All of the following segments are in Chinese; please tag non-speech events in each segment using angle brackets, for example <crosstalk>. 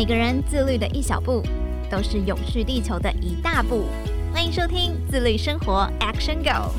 每个人自律的一小步，都是永续地球的一大步。欢迎收听自律生活 Action Go。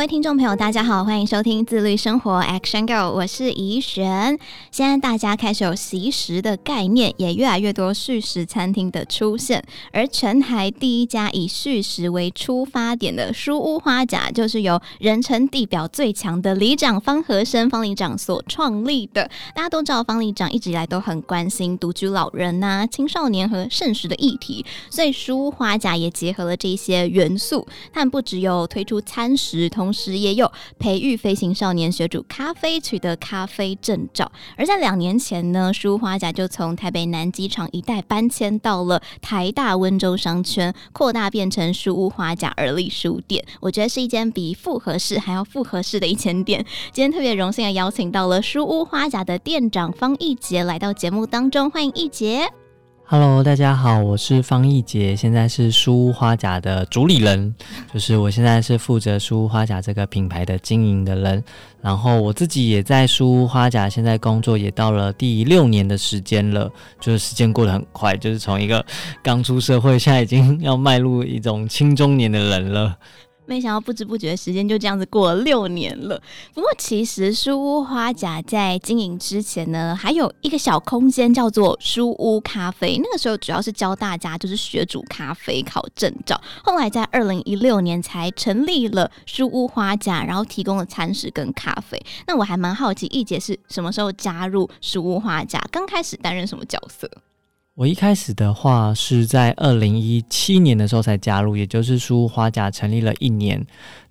各位听众朋友，大家好，欢迎收听自律生活 Action Girl 我是怡璇。现在大家开始有惜食的概念，也越来越多畜食餐厅的出现。而全台第一家以畜食为出发点的书屋花甲，就是由人称地表最强的里长方和生方里长所创立的。大家都知道，方里长一直以来都很关心独居老人呐、青少年和剩食的议题，所以书屋花甲也结合了这些元素。但不只有推出餐食，同同时也有培育飞行少年学煮咖啡，取得咖啡证照。而在两年前呢，书屋花甲就从台北南机场一带搬迁到了台大温州商圈，扩大变成书屋花甲而立书店。我觉得是一间比复合式还要复合式的一间店。今天特别荣幸的邀请到了书屋花甲的店长方奕婕来到节目当中，欢迎奕婕。Hello，大家好，我是方奕婕，现在是书屋花甲的主理人，<laughs> 就是我现在是负责书屋花甲这个品牌的经营的人，然后我自己也在书屋花甲现在工作也到了第六年的时间了，就是时间过得很快，就是从一个刚出社会，现在已经要迈入一种青中年的人了。没想到不知不觉时间就这样子过了六年了。不过其实书屋花甲在经营之前呢，还有一个小空间叫做书屋咖啡。那个时候主要是教大家就是学煮咖啡、考证照。后来在二零一六年才成立了书屋花甲，然后提供了餐食跟咖啡。那我还蛮好奇，一姐是什么时候加入书屋花甲？刚开始担任什么角色？我一开始的话是在二零一七年的时候才加入，也就是书花甲成立了一年。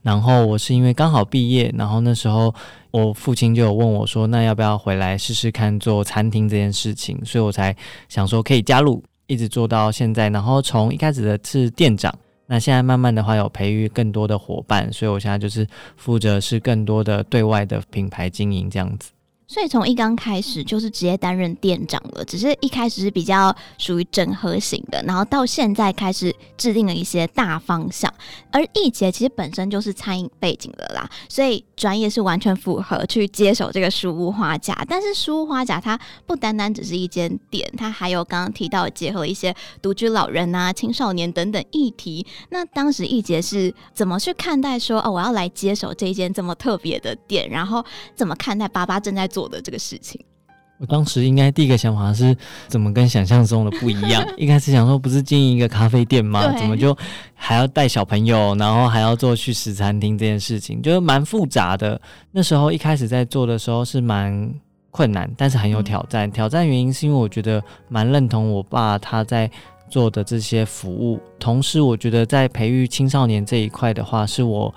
然后我是因为刚好毕业，然后那时候我父亲就有问我说：“那要不要回来试试看做餐厅这件事情？”所以我才想说可以加入，一直做到现在。然后从一开始的是店长，那现在慢慢的话有培育更多的伙伴，所以我现在就是负责是更多的对外的品牌经营这样子。所以从一刚开始就是直接担任店长了，只是一开始是比较属于整合型的，然后到现在开始制定了一些大方向。而易杰其实本身就是餐饮背景的啦，所以专业是完全符合去接手这个书屋花甲。但是书屋花甲它不单单只是一间店，它还有刚刚提到结合一些独居老人啊、青少年等等议题。那当时易杰是怎么去看待说哦，我要来接手这一间这么特别的店，然后怎么看待爸爸正在做做的这个事情，我当时应该第一个想法是怎么跟想象中的不一样？<laughs> 一开始想说不是经营一个咖啡店吗？怎么就还要带小朋友，然后还要做去食餐厅这件事情，就是蛮复杂的。那时候一开始在做的时候是蛮困难，但是很有挑战。嗯、挑战原因是因为我觉得蛮认同我爸他在做的这些服务，同时我觉得在培育青少年这一块的话，是我。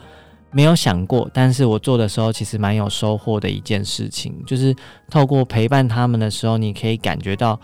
没有想过，但是我做的时候其实蛮有收获的一件事情，就是透过陪伴他们的时候，你可以感觉到，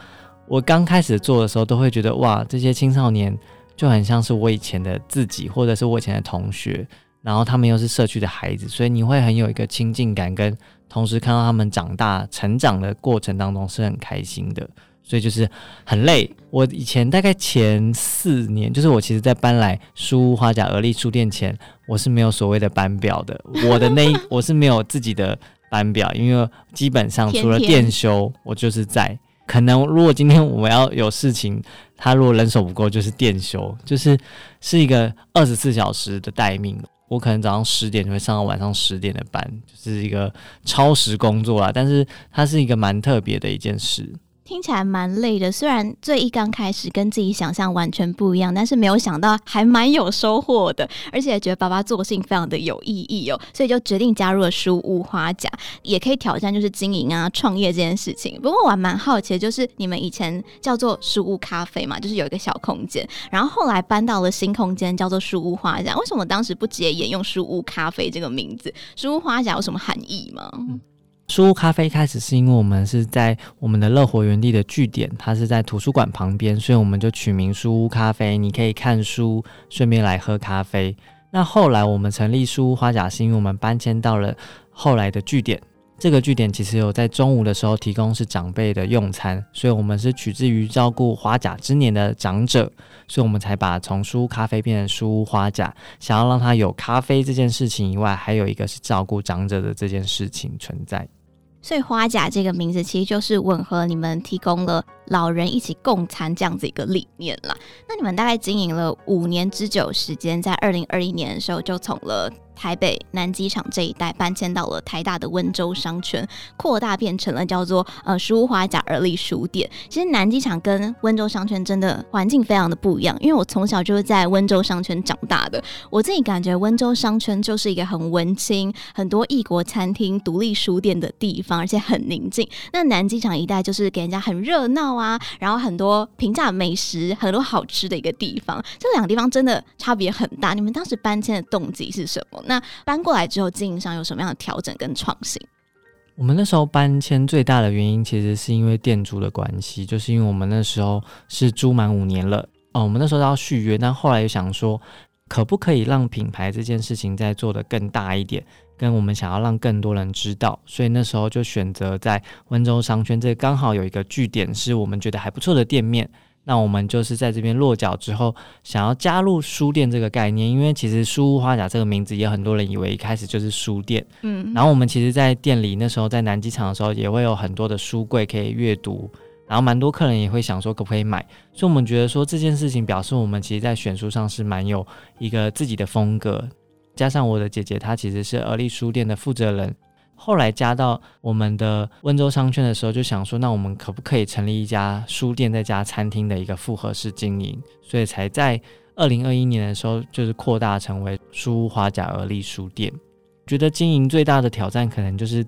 我刚开始做的时候都会觉得哇，这些青少年就很像是我以前的自己，或者是我以前的同学，然后他们又是社区的孩子，所以你会很有一个亲近感，跟同时看到他们长大成长的过程当中是很开心的。所以就是很累。我以前大概前四年，就是我其实在搬来书屋花甲而立书店前，我是没有所谓的班表的。<laughs> 我的那一我是没有自己的班表，因为基本上除了店休，我就是在。可能如果今天我们要有事情，他如果人手不够，就是电休，就是是一个二十四小时的待命。我可能早上十点就会上到晚上十点的班，就是一个超时工作啊。但是它是一个蛮特别的一件事。听起来蛮累的，虽然最一刚开始跟自己想象完全不一样，但是没有想到还蛮有收获的，而且觉得爸爸做事情非常的有意义哦，所以就决定加入了书屋花甲，也可以挑战就是经营啊创业这件事情。不过我还蛮好奇，就是你们以前叫做书屋咖啡嘛，就是有一个小空间，然后后来搬到了新空间叫做书屋花甲，为什么当时不直接沿用书屋咖啡这个名字？书屋花甲有什么含义吗？书屋咖啡开始是因为我们是在我们的乐活园地的据点，它是在图书馆旁边，所以我们就取名书屋咖啡。你可以看书，顺便来喝咖啡。那后来我们成立书屋花甲，是因为我们搬迁到了后来的据点，这个据点其实有在中午的时候提供是长辈的用餐，所以我们是取自于照顾花甲之年的长者，所以我们才把从书屋咖啡变成书屋花甲，想要让它有咖啡这件事情以外，还有一个是照顾长者的这件事情存在。所以花甲这个名字其实就是吻合你们提供了老人一起共餐这样子一个理念啦。那你们大概经营了五年之久时间，在二零二一年的时候就从了。台北南机场这一带搬迁到了台大的温州商圈，扩大变成了叫做呃书华甲而立书店。其实南机场跟温州商圈真的环境非常的不一样，因为我从小就是在温州商圈长大的，我自己感觉温州商圈就是一个很文青、很多异国餐厅、独立书店的地方，而且很宁静。那南机场一带就是给人家很热闹啊，然后很多平价美食、很多好吃的一个地方。这两个地方真的差别很大。你们当时搬迁的动机是什么？那搬过来之后，经营上有什么样的调整跟创新？我们那时候搬迁最大的原因，其实是因为店主的关系，就是因为我们那时候是租满五年了哦，我们那时候要续约，但后来又想说，可不可以让品牌这件事情再做得更大一点，跟我们想要让更多人知道，所以那时候就选择在温州商圈，这刚好有一个据点，是我们觉得还不错的店面。那我们就是在这边落脚之后，想要加入书店这个概念，因为其实书屋花甲这个名字也很多人以为一开始就是书店，嗯，然后我们其实，在店里那时候在南机场的时候，也会有很多的书柜可以阅读，然后蛮多客人也会想说可不可以买，所以我们觉得说这件事情表示我们其实在选书上是蛮有一个自己的风格，加上我的姐姐她其实是而立书店的负责人。后来加到我们的温州商圈的时候，就想说，那我们可不可以成立一家书店再加餐厅的一个复合式经营？所以才在二零二一年的时候，就是扩大成为书屋花甲而立书店。觉得经营最大的挑战，可能就是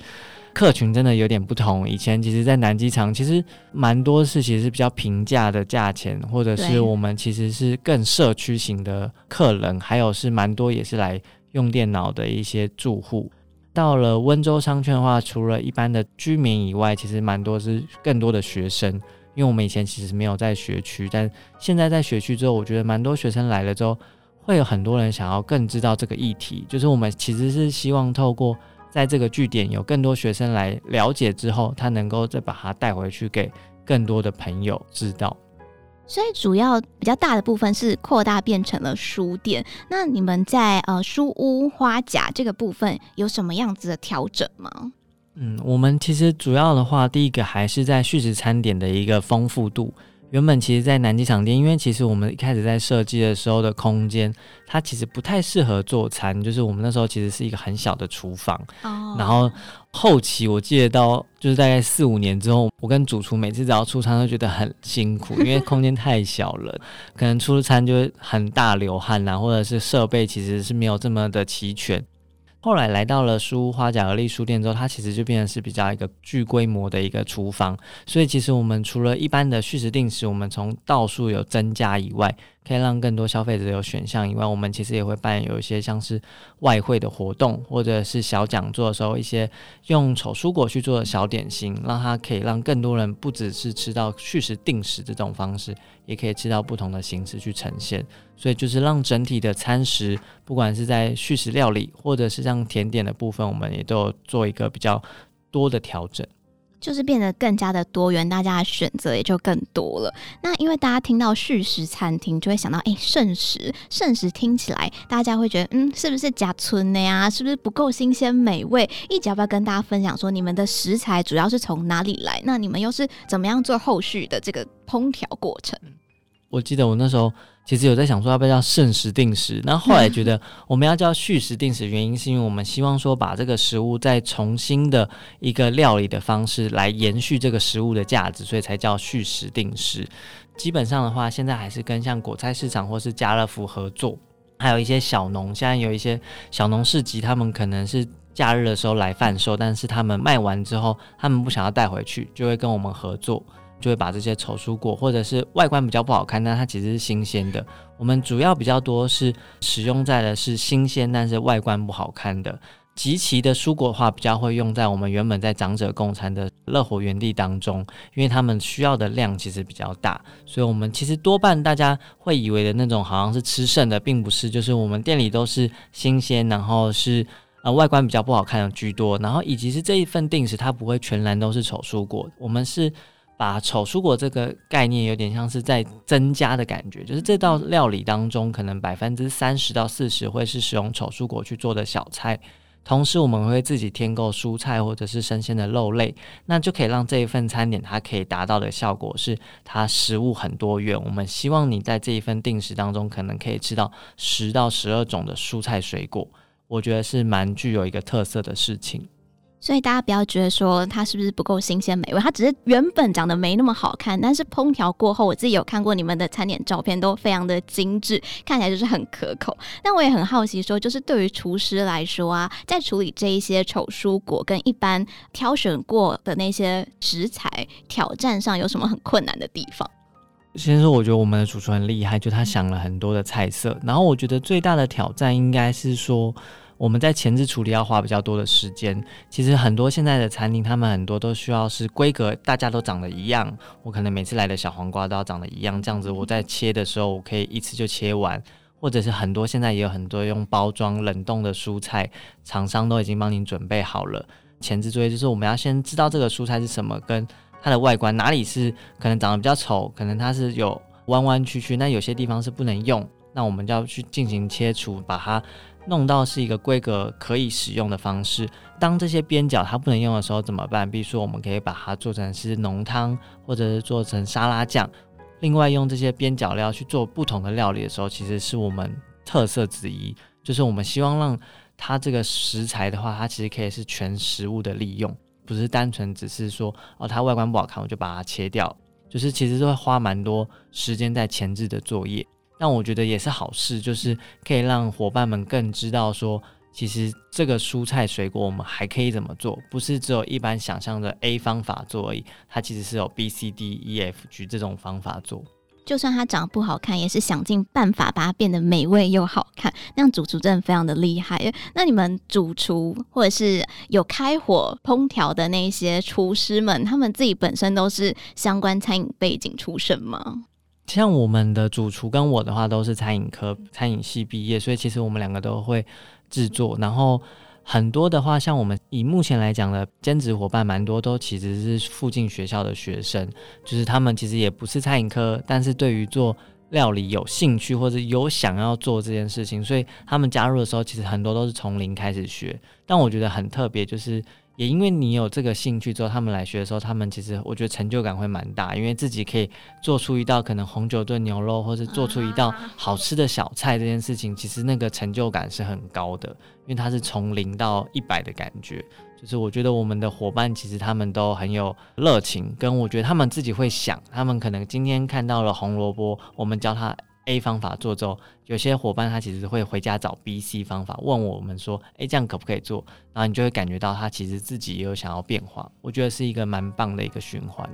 客群真的有点不同。以前其实，在南机场，其实蛮多是其实是比较平价的价钱，或者是我们其实是更社区型的客人，还有是蛮多也是来用电脑的一些住户。到了温州商圈的话，除了一般的居民以外，其实蛮多是更多的学生。因为我们以前其实没有在学区，但现在在学区之后，我觉得蛮多学生来了之后，会有很多人想要更知道这个议题。就是我们其实是希望透过在这个据点有更多学生来了解之后，他能够再把它带回去给更多的朋友知道。所以主要比较大的部分是扩大变成了书店。那你们在呃书屋花甲这个部分有什么样子的调整吗？嗯，我们其实主要的话，第一个还是在续食餐点的一个丰富度。原本其实，在南极场店，因为其实我们一开始在设计的时候的空间，它其实不太适合做餐，就是我们那时候其实是一个很小的厨房。哦。然后后期我记得到就是大概四五年之后，我跟主厨每次只要出餐都觉得很辛苦，因为空间太小了，可能出餐就会很大流汗啦，或者是设备其实是没有这么的齐全。后来来到了书屋花甲而立书店之后，它其实就变成是比较一个巨规模的一个厨房，所以其实我们除了一般的蓄时定时，我们从道数有增加以外，可以让更多消费者有选项以外，我们其实也会办有一些像是外汇的活动，或者是小讲座的时候，一些用丑蔬果去做的小点心，让它可以让更多人不只是吃到续食定时这种方式，也可以吃到不同的形式去呈现。所以就是让整体的餐食，不管是在续食料理，或者是像甜点的部分，我们也都有做一个比较多的调整。就是变得更加的多元，大家的选择也就更多了。那因为大家听到续食餐厅，就会想到哎，剩食，剩食听起来大家会觉得嗯，是不是假村的呀？是不是不够新鲜美味？一直要不要跟大家分享说，你们的食材主要是从哪里来？那你们又是怎么样做后续的这个烹调过程？我记得我那时候。其实有在想说要不要叫剩食定时，那后来觉得 <laughs> 我们要叫续食定时，原因是因为我们希望说把这个食物再重新的一个料理的方式来延续这个食物的价值，所以才叫续食定时。基本上的话，现在还是跟像果菜市场或是家乐福合作，还有一些小农，现在有一些小农市集，他们可能是假日的时候来贩售，但是他们卖完之后，他们不想要带回去，就会跟我们合作。就会把这些丑蔬果，或者是外观比较不好看，但它其实是新鲜的。我们主要比较多是使用在的是新鲜，但是外观不好看的。即期的蔬果的话，比较会用在我们原本在长者共餐的乐活园地当中，因为他们需要的量其实比较大，所以我们其实多半大家会以为的那种好像是吃剩的，并不是，就是我们店里都是新鲜，然后是呃外观比较不好看的居多，然后以及是这一份定食它不会全然都是丑蔬果，我们是把丑蔬果这个概念有点像是在增加的感觉，就是这道料理当中可能百分之三十到四十会是使用丑蔬果去做的小菜。同时，我们会自己添购蔬菜或者是生鲜的肉类，那就可以让这一份餐点它可以达到的效果是它食物很多元。我们希望你在这一份定食当中，可能可以吃到十到十二种的蔬菜水果，我觉得是蛮具有一个特色的事情。所以大家不要觉得说它是不是不够新鲜美味，它只是原本长得没那么好看，但是烹调过后，我自己有看过你们的餐点照片，都非常的精致，看起来就是很可口。但我也很好奇说，就是对于厨师来说啊，在处理这一些丑蔬果跟一般挑选过的那些食材挑战上，有什么很困难的地方？先说，我觉得我们的主厨很厉害，就他想了很多的菜色，然后我觉得最大的挑战应该是说。我们在前置处理要花比较多的时间。其实很多现在的餐厅，他们很多都需要是规格大家都长得一样。我可能每次来的小黄瓜都要长得一样，这样子我在切的时候，我可以一次就切完。或者是很多现在也有很多用包装冷冻的蔬菜，厂商都已经帮您准备好了。前置作业就是我们要先知道这个蔬菜是什么，跟它的外观哪里是可能长得比较丑，可能它是有弯弯曲曲，那有些地方是不能用，那我们就要去进行切除，把它。弄到是一个规格可以使用的方式。当这些边角它不能用的时候怎么办？比如说，我们可以把它做成是浓汤，或者是做成沙拉酱。另外，用这些边角料去做不同的料理的时候，其实是我们特色之一。就是我们希望让它这个食材的话，它其实可以是全食物的利用，不是单纯只是说哦，它外观不好看，我就把它切掉。就是其实是会花蛮多时间在前置的作业。但我觉得也是好事，就是可以让伙伴们更知道说，其实这个蔬菜水果我们还可以怎么做，不是只有一般想象的 A 方法做而已，它其实是有 B、C、D、E、F、G 这种方法做。就算它长得不好看，也是想尽办法把它变得美味又好看。那样主厨真的非常的厉害。那你们主厨或者是有开火烹调的那些厨师们，他们自己本身都是相关餐饮背景出身吗？像我们的主厨跟我的话都是餐饮科、餐饮系毕业，所以其实我们两个都会制作。然后很多的话，像我们以目前来讲的兼职伙伴，蛮多都其实是附近学校的学生，就是他们其实也不是餐饮科，但是对于做料理有兴趣或者有想要做这件事情，所以他们加入的时候，其实很多都是从零开始学。但我觉得很特别，就是。也因为你有这个兴趣之后，他们来学的时候，他们其实我觉得成就感会蛮大，因为自己可以做出一道可能红酒炖牛肉，或是做出一道好吃的小菜，这件事情其实那个成就感是很高的，因为它是从零到一百的感觉。就是我觉得我们的伙伴其实他们都很有热情，跟我觉得他们自己会想，他们可能今天看到了红萝卜，我们教他。A 方法做之后，有些伙伴他其实会回家找 B、C 方法，问我们说：“诶，这样可不可以做？”然后你就会感觉到他其实自己也有想要变化。我觉得是一个蛮棒的一个循环。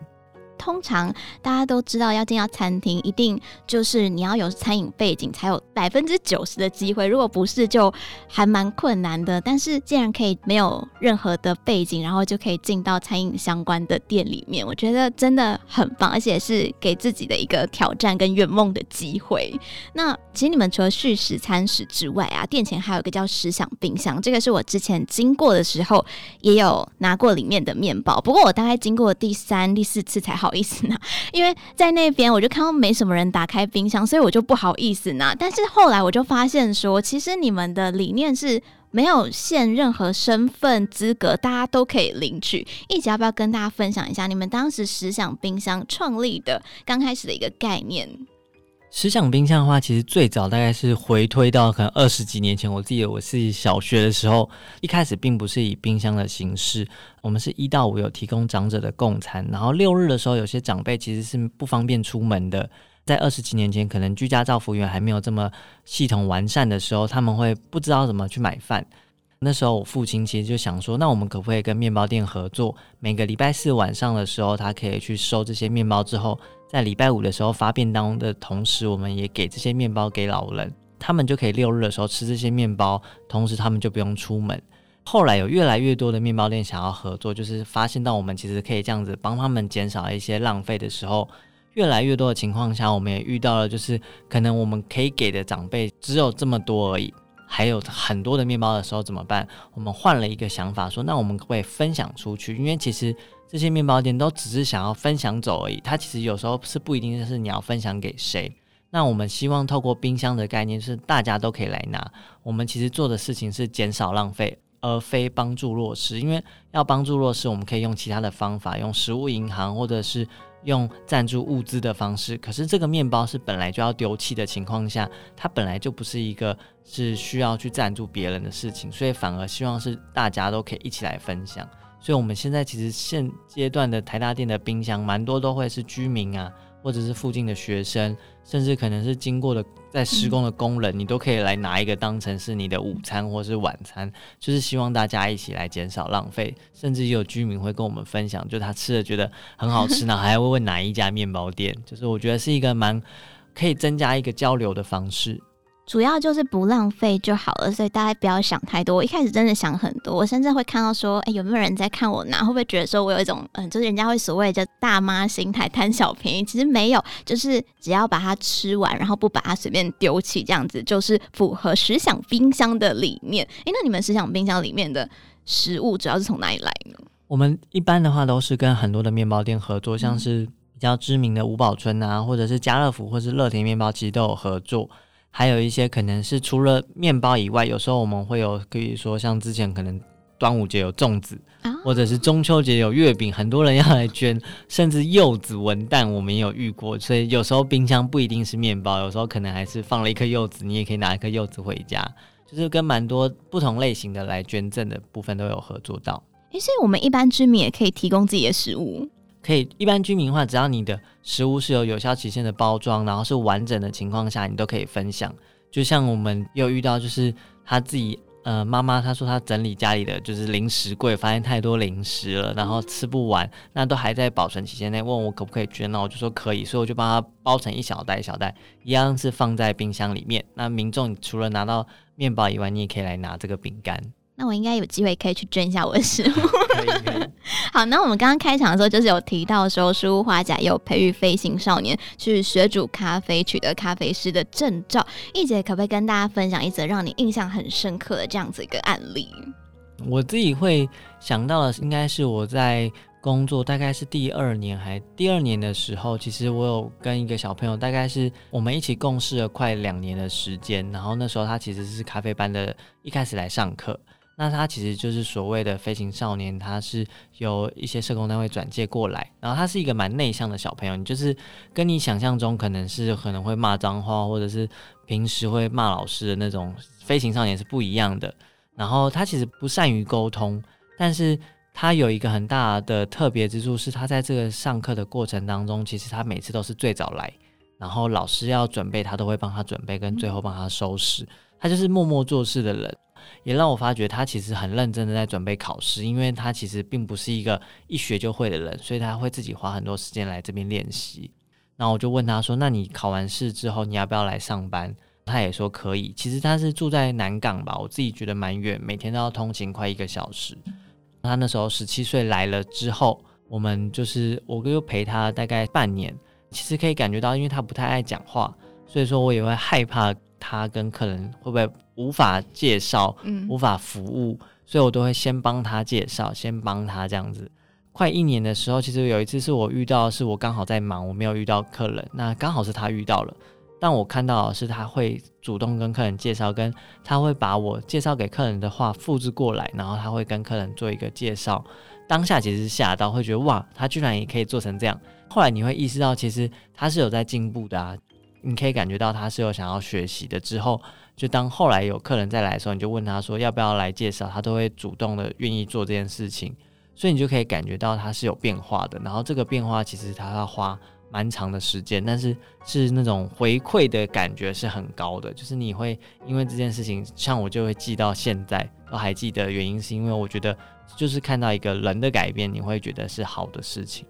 通常大家都知道，要进到餐厅，一定就是你要有餐饮背景，才有百分之九十的机会。如果不是，就还蛮困难的。但是既然可以没有任何的背景，然后就可以进到餐饮相关的店里面，我觉得真的很棒，而且是给自己的一个挑战跟圆梦的机会。那其实你们除了续食餐食之外啊，店前还有一个叫食享冰箱，这个是我之前经过的时候也有拿过里面的面包。不过我大概经过第三、第四次才好。好意思呢，<laughs> 因为在那边我就看到没什么人打开冰箱，所以我就不好意思拿。但是后来我就发现说，其实你们的理念是没有限任何身份资格，大家都可以领取。一起要不要跟大家分享一下你们当时食享冰箱创立的刚开始的一个概念？食享冰箱的话，其实最早大概是回推到可能二十几年前。我记得我是小学的时候，一开始并不是以冰箱的形式，我们是一到五有提供长者的共餐，然后六日的时候，有些长辈其实是不方便出门的。在二十几年前，可能居家照服员还没有这么系统完善的时候，他们会不知道怎么去买饭。那时候我父亲其实就想说，那我们可不可以跟面包店合作，每个礼拜四晚上的时候，他可以去收这些面包之后。在礼拜五的时候发便当的同时，我们也给这些面包给老人，他们就可以六日的时候吃这些面包，同时他们就不用出门。后来有越来越多的面包店想要合作，就是发现到我们其实可以这样子帮他们减少一些浪费的时候，越来越多的情况下，我们也遇到了，就是可能我们可以给的长辈只有这么多而已。还有很多的面包的时候怎么办？我们换了一个想法，说那我们会分享出去？因为其实这些面包店都只是想要分享走而已，它其实有时候是不一定是你要分享给谁。那我们希望透过冰箱的概念，是大家都可以来拿。我们其实做的事情是减少浪费，而非帮助弱势。因为要帮助弱势，我们可以用其他的方法，用食物银行或者是用赞助物资的方式。可是这个面包是本来就要丢弃的情况下，它本来就不是一个是需要去赞助别人的事情，所以反而希望是大家都可以一起来分享。所以我们现在其实现阶段的台大店的冰箱，蛮多都会是居民啊。或者是附近的学生，甚至可能是经过的在施工的工人，嗯、你都可以来拿一个当成是你的午餐或是晚餐，就是希望大家一起来减少浪费。甚至也有居民会跟我们分享，就他吃了觉得很好吃呢，<laughs> 还会问哪一家面包店。就是我觉得是一个蛮可以增加一个交流的方式。主要就是不浪费就好了，所以大家不要想太多。我一开始真的想很多，我甚至会看到说，哎、欸，有没有人在看我拿？会不会觉得说我有一种，嗯，就是人家会所谓的大妈心态，贪小便宜？其实没有，就是只要把它吃完，然后不把它随便丢弃，这样子就是符合食享冰箱的理念。哎、欸，那你们食享冰箱里面的食物主要是从哪里来呢？我们一般的话都是跟很多的面包店合作，像是比较知名的五宝春啊，或者是家乐福，或是乐田面包，其实都有合作。还有一些可能是除了面包以外，有时候我们会有，可以说像之前可能端午节有粽子，或者是中秋节有月饼，很多人要来捐，甚至柚子、文旦，我们也有遇过。所以有时候冰箱不一定是面包，有时候可能还是放了一颗柚子，你也可以拿一颗柚子回家。就是跟蛮多不同类型的来捐赠的部分都有合作到。诶，所以我们一般居民也可以提供自己的食物。可以，一般居民的话，只要你的食物是有有效期限的包装，然后是完整的情况下，你都可以分享。就像我们又遇到，就是他自己，呃，妈妈她说她整理家里的就是零食柜，发现太多零食了，然后吃不完，那都还在保存期限内，问我可不可以捐，那我就说可以，所以我就帮他包成一小袋一小袋，一样是放在冰箱里面。那民众除了拿到面包以外，你也可以来拿这个饼干。那我应该有机会可以去捐一下我的食物。<laughs> 好，那我们刚刚开场的时候就是有提到说，书屋花甲有培育飞行少年去学煮咖啡，取得咖啡师的证照。一姐可不可以跟大家分享一则让你印象很深刻的这样子一个案例？我自己会想到的应该是我在工作大概是第二年还第二年的时候，其实我有跟一个小朋友，大概是我们一起共事了快两年的时间。然后那时候他其实是咖啡班的，一开始来上课。那他其实就是所谓的飞行少年，他是由一些社工单位转介过来，然后他是一个蛮内向的小朋友，你就是跟你想象中可能是可能会骂脏话，或者是平时会骂老师的那种飞行少年是不一样的。然后他其实不善于沟通，但是他有一个很大的特别之处是，他在这个上课的过程当中，其实他每次都是最早来，然后老师要准备，他都会帮他准备，跟最后帮他收拾，他就是默默做事的人。也让我发觉他其实很认真的在准备考试，因为他其实并不是一个一学就会的人，所以他会自己花很多时间来这边练习。然后我就问他说：“那你考完试之后，你要不要来上班？”他也说可以。其实他是住在南港吧，我自己觉得蛮远，每天都要通勤快一个小时。他那时候十七岁来了之后，我们就是我又陪他大概半年。其实可以感觉到，因为他不太爱讲话，所以说我也会害怕他跟客人会不会。无法介绍，无法服务，嗯、所以我都会先帮他介绍，先帮他这样子。快一年的时候，其实有一次是我遇到，是我刚好在忙，我没有遇到客人，那刚好是他遇到了。但我看到的是他会主动跟客人介绍，跟他会把我介绍给客人的话复制过来，然后他会跟客人做一个介绍。当下其实是吓到，会觉得哇，他居然也可以做成这样。后来你会意识到，其实他是有在进步的啊，你可以感觉到他是有想要学习的。之后。就当后来有客人再来的时候，你就问他说要不要来介绍，他都会主动的愿意做这件事情，所以你就可以感觉到他是有变化的。然后这个变化其实他要花蛮长的时间，但是是那种回馈的感觉是很高的。就是你会因为这件事情，像我就会记到现在都还记得，原因是因为我觉得就是看到一个人的改变，你会觉得是好的事情，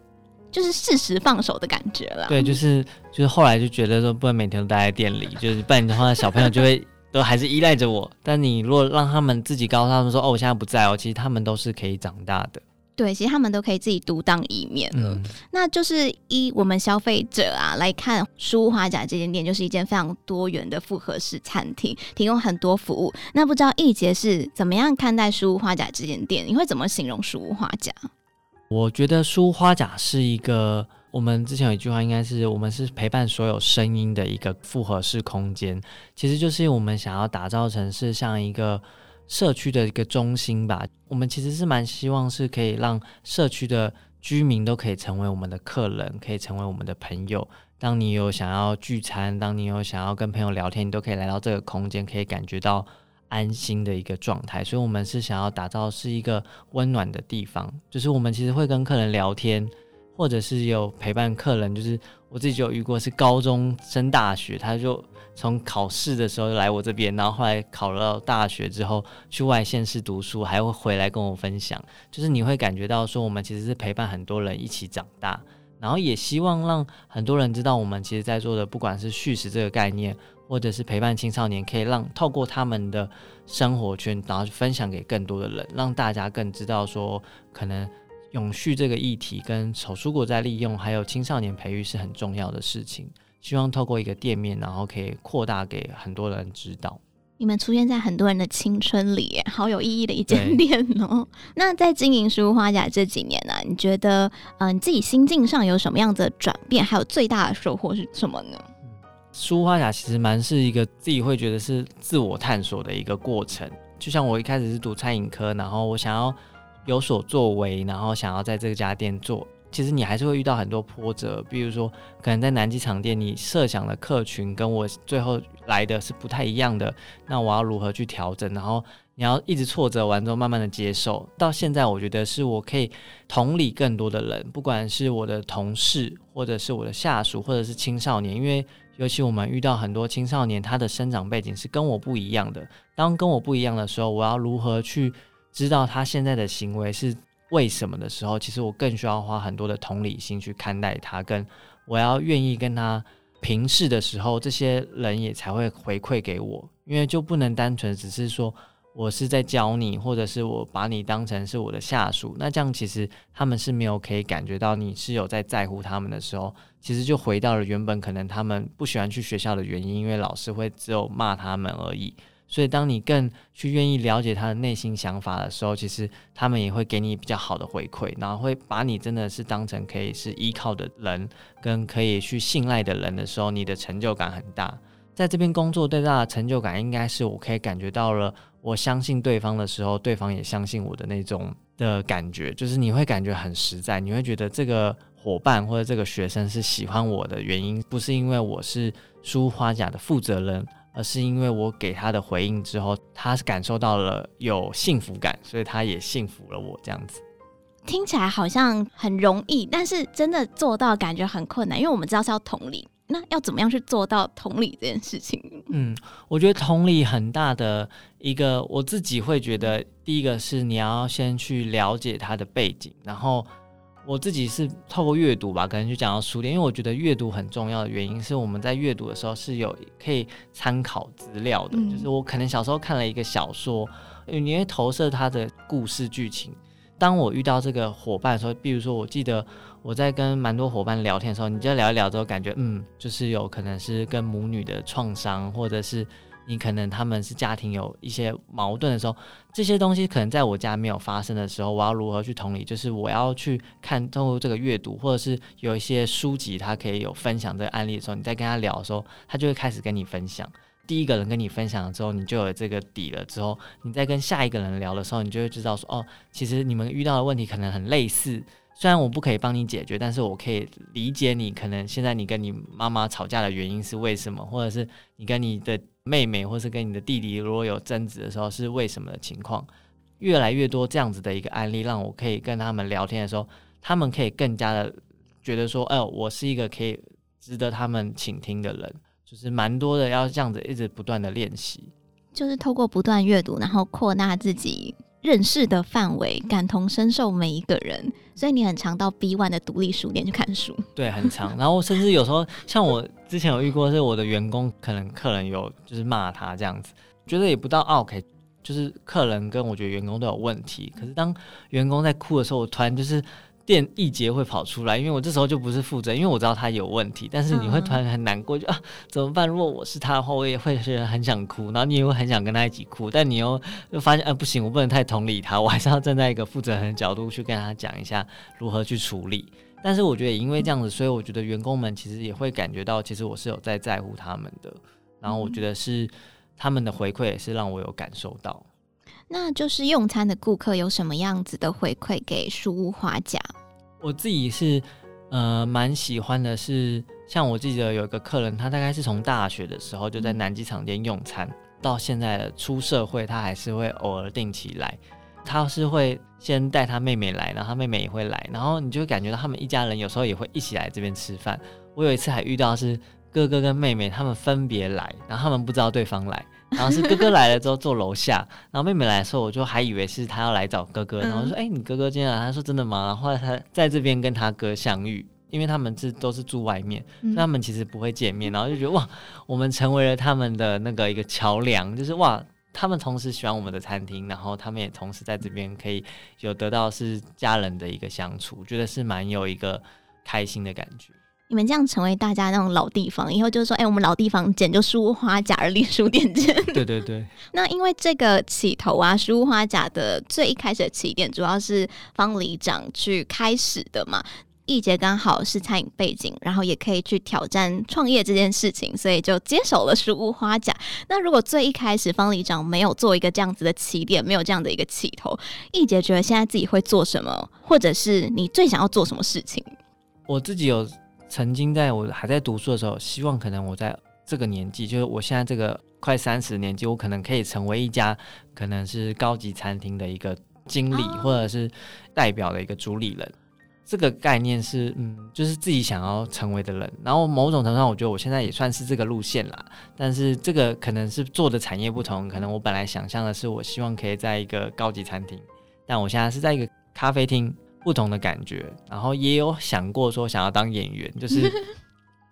就是适时放手的感觉了。对，就是就是后来就觉得说不能每天都待在店里，就是不然的话小朋友就会。<laughs> 都还是依赖着我，但你如果让他们自己告诉他们说：“哦，我现在不在哦。”其实他们都是可以长大的。对，其实他们都可以自己独当一面了。嗯、那就是以我们消费者啊来看，书屋花甲这间店就是一间非常多元的复合式餐厅，提供很多服务。那不知道易杰是怎么样看待书屋花甲这间店？你会怎么形容书屋花甲？我觉得书花甲是一个，我们之前有一句话，应该是我们是陪伴所有声音的一个复合式空间。其实就是我们想要打造成是像一个。社区的一个中心吧，我们其实是蛮希望是可以让社区的居民都可以成为我们的客人，可以成为我们的朋友。当你有想要聚餐，当你有想要跟朋友聊天，你都可以来到这个空间，可以感觉到安心的一个状态。所以，我们是想要打造是一个温暖的地方，就是我们其实会跟客人聊天。或者是有陪伴客人，就是我自己就有遇过，是高中升大学，他就从考试的时候来我这边，然后后来考了大学之后去外县市读书，还会回来跟我分享。就是你会感觉到说，我们其实是陪伴很多人一起长大，然后也希望让很多人知道，我们其实在做的，不管是叙事这个概念，或者是陪伴青少年，可以让透过他们的生活圈，然后分享给更多的人，让大家更知道说，可能。永续这个议题跟手蔬果再利用，还有青少年培育是很重要的事情。希望透过一个店面，然后可以扩大给很多人知道。你们出现在很多人的青春里，好有意义的一间店哦。那在经营书花甲这几年呢、你觉得嗯、呃，你自己心境上有什么样的转变？还有最大的收获是什么呢？书屋花甲其实蛮是一个自己会觉得是自我探索的一个过程。就像我一开始是读餐饮科，然后我想要。有所作为，然后想要在这家店做，其实你还是会遇到很多波折。比如说，可能在南极场店，你设想的客群跟我最后来的是不太一样的，那我要如何去调整？然后你要一直挫折完之后，慢慢的接受。到现在，我觉得是我可以同理更多的人，不管是我的同事，或者是我的下属，或者是青少年，因为尤其我们遇到很多青少年，他的生长背景是跟我不一样的。当跟我不一样的时候，我要如何去？知道他现在的行为是为什么的时候，其实我更需要花很多的同理心去看待他，跟我要愿意跟他平视的时候，这些人也才会回馈给我，因为就不能单纯只是说我是在教你，或者是我把你当成是我的下属，那这样其实他们是没有可以感觉到你是有在在乎他们的时候，其实就回到了原本可能他们不喜欢去学校的原因，因为老师会只有骂他们而已。所以，当你更去愿意了解他的内心想法的时候，其实他们也会给你比较好的回馈，然后会把你真的是当成可以是依靠的人，跟可以去信赖的人的时候，你的成就感很大。在这边工作最大的成就感，应该是我可以感觉到了，我相信对方的时候，对方也相信我的那种的感觉，就是你会感觉很实在，你会觉得这个伙伴或者这个学生是喜欢我的原因，不是因为我是书花甲的负责人。而是因为我给他的回应之后，他是感受到了有幸福感，所以他也幸福了我这样子。听起来好像很容易，但是真的做到感觉很困难，因为我们知道是要同理，那要怎么样去做到同理这件事情？嗯，我觉得同理很大的一个，我自己会觉得，第一个是你要先去了解他的背景，然后。我自己是透过阅读吧，可能就讲到书店，因为我觉得阅读很重要的原因是我们在阅读的时候是有可以参考资料的，嗯、就是我可能小时候看了一个小说，你会投射他的故事剧情。当我遇到这个伙伴的时候，比如说我记得我在跟蛮多伙伴聊天的时候，你就聊一聊之后，感觉嗯，就是有可能是跟母女的创伤，或者是。你可能他们是家庭有一些矛盾的时候，这些东西可能在我家没有发生的时候，我要如何去同理？就是我要去看透这个阅读，或者是有一些书籍，他可以有分享这个案例的时候，你在跟他聊的时候，他就会开始跟你分享。第一个人跟你分享了之后，你就有这个底了。之后你再跟下一个人聊的时候，你就会知道说，哦，其实你们遇到的问题可能很类似。虽然我不可以帮你解决，但是我可以理解你可能现在你跟你妈妈吵架的原因是为什么，或者是你跟你的。妹妹，或是跟你的弟弟，如果有争执的时候，是为什么的情况？越来越多这样子的一个案例，让我可以跟他们聊天的时候，他们可以更加的觉得说，哎、呃，我是一个可以值得他们倾听的人，就是蛮多的，要这样子一直不断的练习，就是透过不断阅读，然后扩大自己。认识的范围，感同身受每一个人，所以你很常到 B One 的独立书店去看书。对，很常。然后甚至有时候，像我之前有遇过，是我的员工可能客人有就是骂他这样子，觉得也不到 OK，就是客人跟我觉得员工都有问题。可是当员工在哭的时候，我突然就是。电一节会跑出来，因为我这时候就不是负责，因为我知道他有问题，但是你会突然很难过，就啊怎么办？如果我是他的话，我也会是很想哭，然后你也会很想跟他一起哭，但你又又发现啊不行，我不能太同理他，我还是要站在一个负责人的角度去跟他讲一下如何去处理。但是我觉得也因为这样子，所以我觉得员工们其实也会感觉到，其实我是有在在乎他们的，然后我觉得是他们的回馈也是让我有感受到。那就是用餐的顾客有什么样子的回馈给书屋花甲？我自己是呃蛮喜欢的是，像我记得有一个客人，他大概是从大学的时候就在南机场店用餐，到现在的出社会，他还是会偶尔定期来。他是会先带他妹妹来，然后他妹妹也会来，然后你就会感觉到他们一家人有时候也会一起来这边吃饭。我有一次还遇到是哥哥跟妹妹他们分别来，然后他们不知道对方来。然后是哥哥来了之后坐楼下，然后妹妹来的时候，我就还以为是她要来找哥哥，然后说：“哎、欸，你哥哥今天来？”她说：“真的吗？”然后后来他在这边跟她哥相遇，因为他们是都是住外面，所以他们其实不会见面，然后就觉得哇，我们成为了他们的那个一个桥梁，就是哇，他们同时喜欢我们的餐厅，然后他们也同时在这边可以有得到是家人的一个相处，觉得是蛮有一个开心的感觉。你们这样成为大家那种老地方，以后就是说，哎、欸，我们老地方捡就书屋花甲而立书店捡。<laughs> 对对对。那因为这个起头啊，书屋花甲的最一开始的起点，主要是方里长去开始的嘛。易杰刚好是餐饮背景，然后也可以去挑战创业这件事情，所以就接手了书屋花甲。那如果最一开始方里长没有做一个这样子的起点，没有这样的一个起头，易杰觉得现在自己会做什么，或者是你最想要做什么事情？我自己有。曾经在我还在读书的时候，希望可能我在这个年纪，就是我现在这个快三十的年纪，我可能可以成为一家可能是高级餐厅的一个经理，或者是代表的一个主理人。这个概念是，嗯，就是自己想要成为的人。然后某种程度上，我觉得我现在也算是这个路线啦。但是这个可能是做的产业不同，可能我本来想象的是，我希望可以在一个高级餐厅，但我现在是在一个咖啡厅。不同的感觉，然后也有想过说想要当演员，<laughs> 就是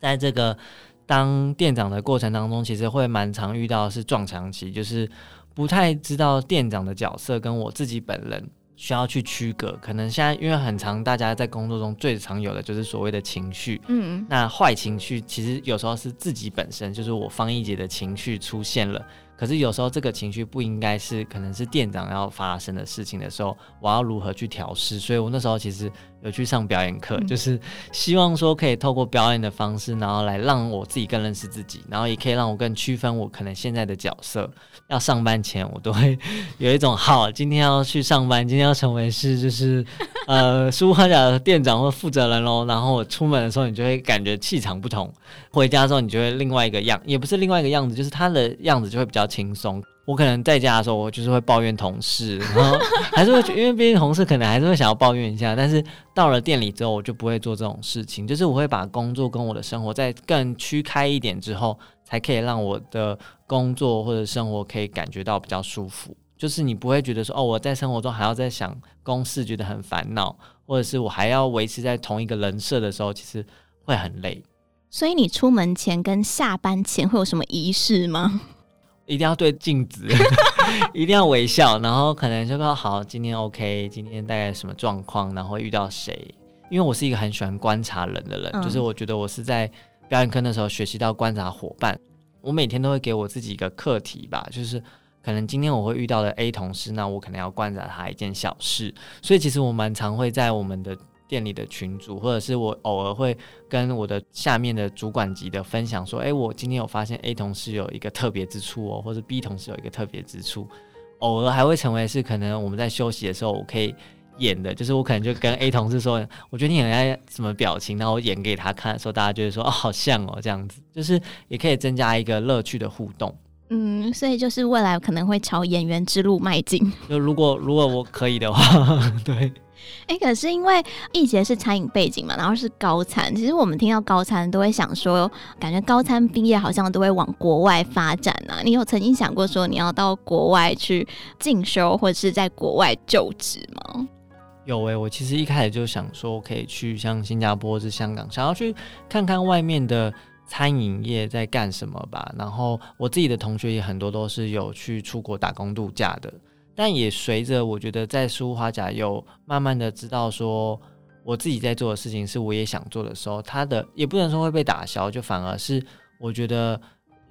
在这个当店长的过程当中，其实会蛮常遇到是撞墙期，就是不太知道店长的角色跟我自己本人需要去区隔。可能现在因为很常，大家在工作中最常有的就是所谓的情绪，嗯，那坏情绪其实有时候是自己本身，就是我方一姐的情绪出现了。可是有时候这个情绪不应该是，可能是店长要发生的事情的时候，我要如何去调试？所以我那时候其实有去上表演课，就是希望说可以透过表演的方式，然后来让我自己更认识自己，然后也可以让我更区分我可能现在的角色。要上班前，我都会 <laughs> 有一种好，今天要去上班，今天要成为是就是呃书屋花甲的店长或负责人喽。然后我出门的时候，你就会感觉气场不同；回家之后，你就会另外一个样，也不是另外一个样子，就是他的样子就会比较。轻松，我可能在家的时候，我就是会抱怨同事，<laughs> 然后还是会，因为毕竟同事可能还是会想要抱怨一下。但是到了店里之后，我就不会做这种事情，就是我会把工作跟我的生活再更区开一点之后，才可以让我的工作或者生活可以感觉到比较舒服。就是你不会觉得说，哦，我在生活中还要在想公事，觉得很烦恼，或者是我还要维持在同一个人设的时候，其实会很累。所以你出门前跟下班前会有什么仪式吗？一定要对镜子，<laughs> 一定要微笑，然后可能就说好，今天 OK，今天大概什么状况，然后遇到谁？因为我是一个很喜欢观察人的人，嗯、就是我觉得我是在表演课的时候学习到观察伙伴。我每天都会给我自己一个课题吧，就是可能今天我会遇到的 A 同事，那我可能要观察他一件小事。所以其实我蛮常会在我们的。店里的群主，或者是我偶尔会跟我的下面的主管级的分享说，哎，我今天有发现 A 同事有一个特别之处哦，或者 B 同事有一个特别之处，偶尔还会成为是可能我们在休息的时候我可以演的，就是我可能就跟 A 同事说，我觉得你很爱什么表情，然后我演给他看的时候，大家就会说哦，好像哦这样子，就是也可以增加一个乐趣的互动。嗯，所以就是未来可能会朝演员之路迈进。就如果如果我可以的话，<laughs> 对。哎、可是因为易杰是餐饮背景嘛，然后是高餐，其实我们听到高餐都会想说，感觉高餐毕业好像都会往国外发展啊。你有曾经想过说你要到国外去进修，或者是在国外就职吗？有诶、我其实一开始就想说可以去像新加坡或是香港，想要去看看外面的餐饮业在干什么吧。然后我自己的同学也很多都是有去出国打工度假的，但也随着我觉得在书屋花甲有慢慢的知道说，我自己在做的事情是我也想做的时候，他的也不能说会被打消，就反而是我觉得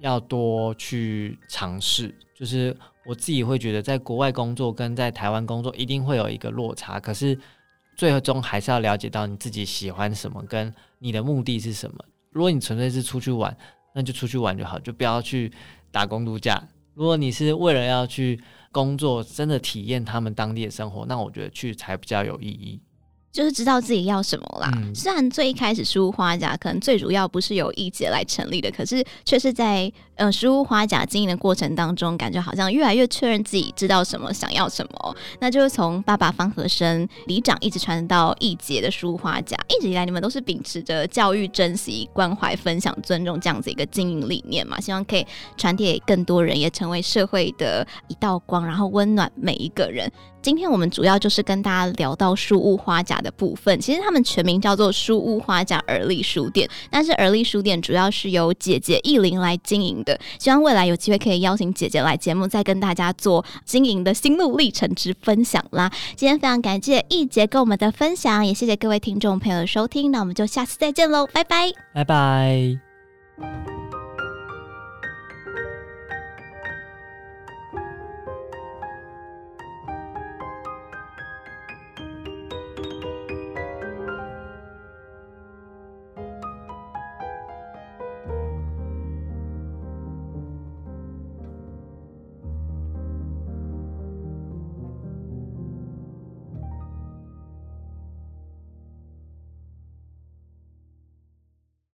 要多去尝试。就是我自己会觉得，在国外工作跟在台湾工作一定会有一个落差，可是最终还是要了解到你自己喜欢什么，跟你的目的是什么。如果你纯粹是出去玩，那就出去玩就好，就不要去打工度假。如果你是为了要去工作，真的体验他们当地的生活，那我觉得去才比较有意义。就是知道自己要什么啦。嗯、虽然最一开始书屋花甲可能最主要不是由易杰来成立的，可是却是在呃书屋花甲经营的过程当中，感觉好像越来越确认自己知道什么，想要什么。那就是从爸爸方和生里长一直传到易杰的书屋花甲，一直以来你们都是秉持着教育、珍惜、关怀、分享、尊重这样子一个经营理念嘛，希望可以传递给更多人，也成为社会的一道光，然后温暖每一个人。今天我们主要就是跟大家聊到书屋花甲的部分。其实他们全名叫做书屋花甲而立书店，但是而立书店主要是由姐姐亿玲来经营的。希望未来有机会可以邀请姐姐来节目，再跟大家做经营的心路历程之分享啦。今天非常感谢易杰跟我们的分享，也谢谢各位听众朋友的收听。那我们就下次再见喽，拜拜，拜拜。